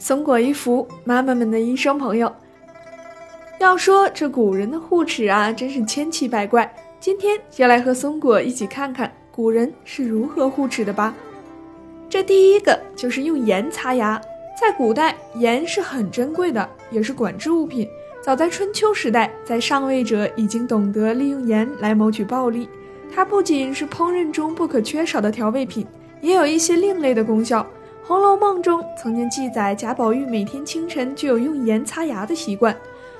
松果一服，妈妈们的医生朋友。要说这古人的护齿啊，真是千奇百怪。今天就来和松果一起看看古人是如何护齿的吧。这第一个就是用盐擦牙。在古代，盐是很珍贵的，也是管制物品。早在春秋时代，在上位者已经懂得利用盐来谋取暴利。它不仅是烹饪中不可缺少的调味品，也有一些另类的功效。《红楼梦》中曾经记载，贾宝玉每天清晨就有用盐擦牙的习惯。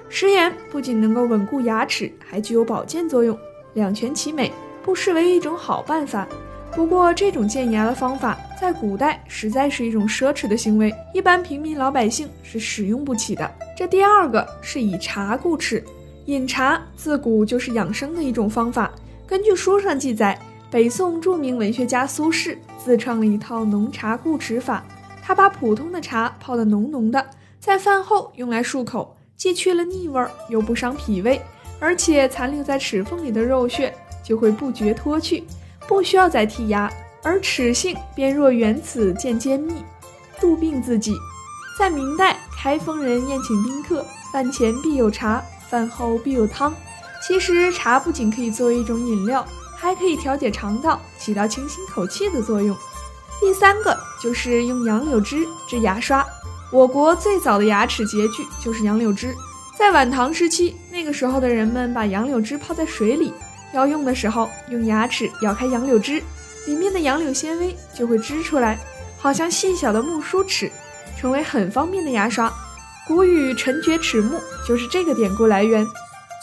食盐不仅能够稳固牙齿，还具有保健作用，两全其美，不失为一种好办法。不过，这种健牙的方法在古代实在是一种奢侈的行为，一般平民老百姓是使用不起的。这第二个是以茶固齿，饮茶自古就是养生的一种方法。根据书上记载。北宋著名文学家苏轼自创了一套浓茶固齿法，他把普通的茶泡得浓浓的，在饭后用来漱口，既去了腻味，又不伤脾胃，而且残留在齿缝里的肉屑就会不觉脱去，不需要再剔牙，而齿性便若原此见坚密，杜病自己。在明代，开封人宴请宾客，饭前必有茶，饭后必有汤。其实茶不仅可以作为一种饮料。还可以调节肠道，起到清新口气的作用。第三个就是用杨柳枝治牙刷。我国最早的牙齿洁具就是杨柳枝。在晚唐时期，那个时候的人们把杨柳枝泡在水里，要用的时候用牙齿咬开杨柳枝，里面的杨柳纤维就会织出来，好像细小的木梳齿，成为很方便的牙刷。古语“陈绝齿木”就是这个典故来源。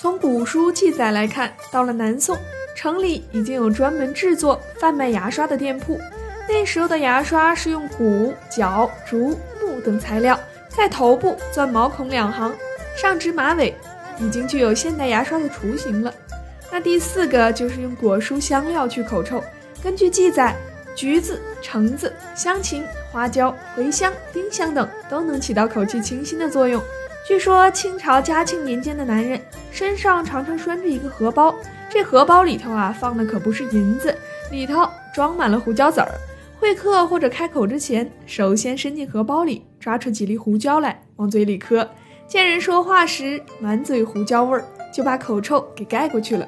从古书记载来看，到了南宋。城里已经有专门制作、贩卖牙刷的店铺。那时候的牙刷是用骨、角、竹、木等材料，在头部钻毛孔两行，上至马尾，已经具有现代牙刷的雏形了。那第四个就是用果蔬香料去口臭。根据记载，橘子、橙子、香芹、花椒、茴香、丁香等都能起到口气清新的作用。据说清朝嘉庆年间的男人身上常常拴着一个荷包。这荷包里头啊，放的可不是银子，里头装满了胡椒籽儿。会客或者开口之前，首先伸进荷包里，抓出几粒胡椒来，往嘴里磕。见人说话时，满嘴胡椒味儿，就把口臭给盖过去了。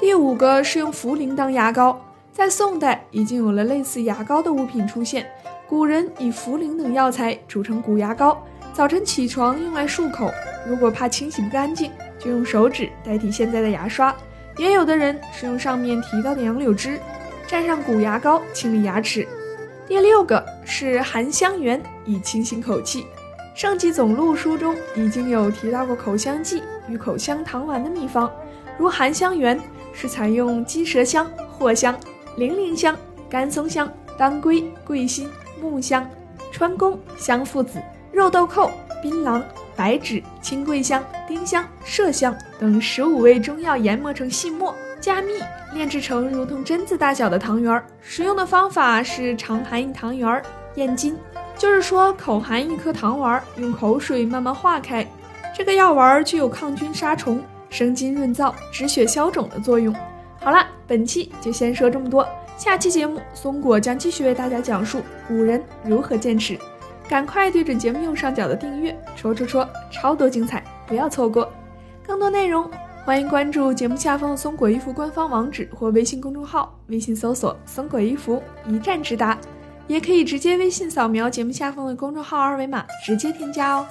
第五个是用茯苓当牙膏，在宋代已经有了类似牙膏的物品出现。古人以茯苓等药材煮成骨牙膏，早晨起床用来漱口。如果怕清洗不干净，就用手指代替现在的牙刷。也有的人是用上面提到的杨柳枝，蘸上骨牙膏清理牙齿。第六个是含香橼以清新口气。《圣济总录》书中已经有提到过口香剂与口香糖丸的秘方，如含香橼是采用鸡舌香、藿香、零陵香、甘松香、当归、桂心、木香、川宫、香附子、肉豆蔻、槟榔。白芷、青桂香、丁香、麝香等十五味中药研磨成细末，加蜜炼制成如同榛子大小的糖圆儿。使用的方法是长含一糖圆儿，咽津，就是说口含一颗糖丸，用口水慢慢化开。这个药丸具有抗菌杀虫、生津润燥、止血消肿的作用。好了，本期就先说这么多，下期节目松果将继续为大家讲述古人如何健齿。赶快对准节目右上角的订阅，戳戳戳，超多精彩，不要错过！更多内容，欢迎关注节目下方的松果衣服官方网址或微信公众号，微信搜索“松果衣服”，一站直达。也可以直接微信扫描节目下方的公众号二维码，直接添加哦。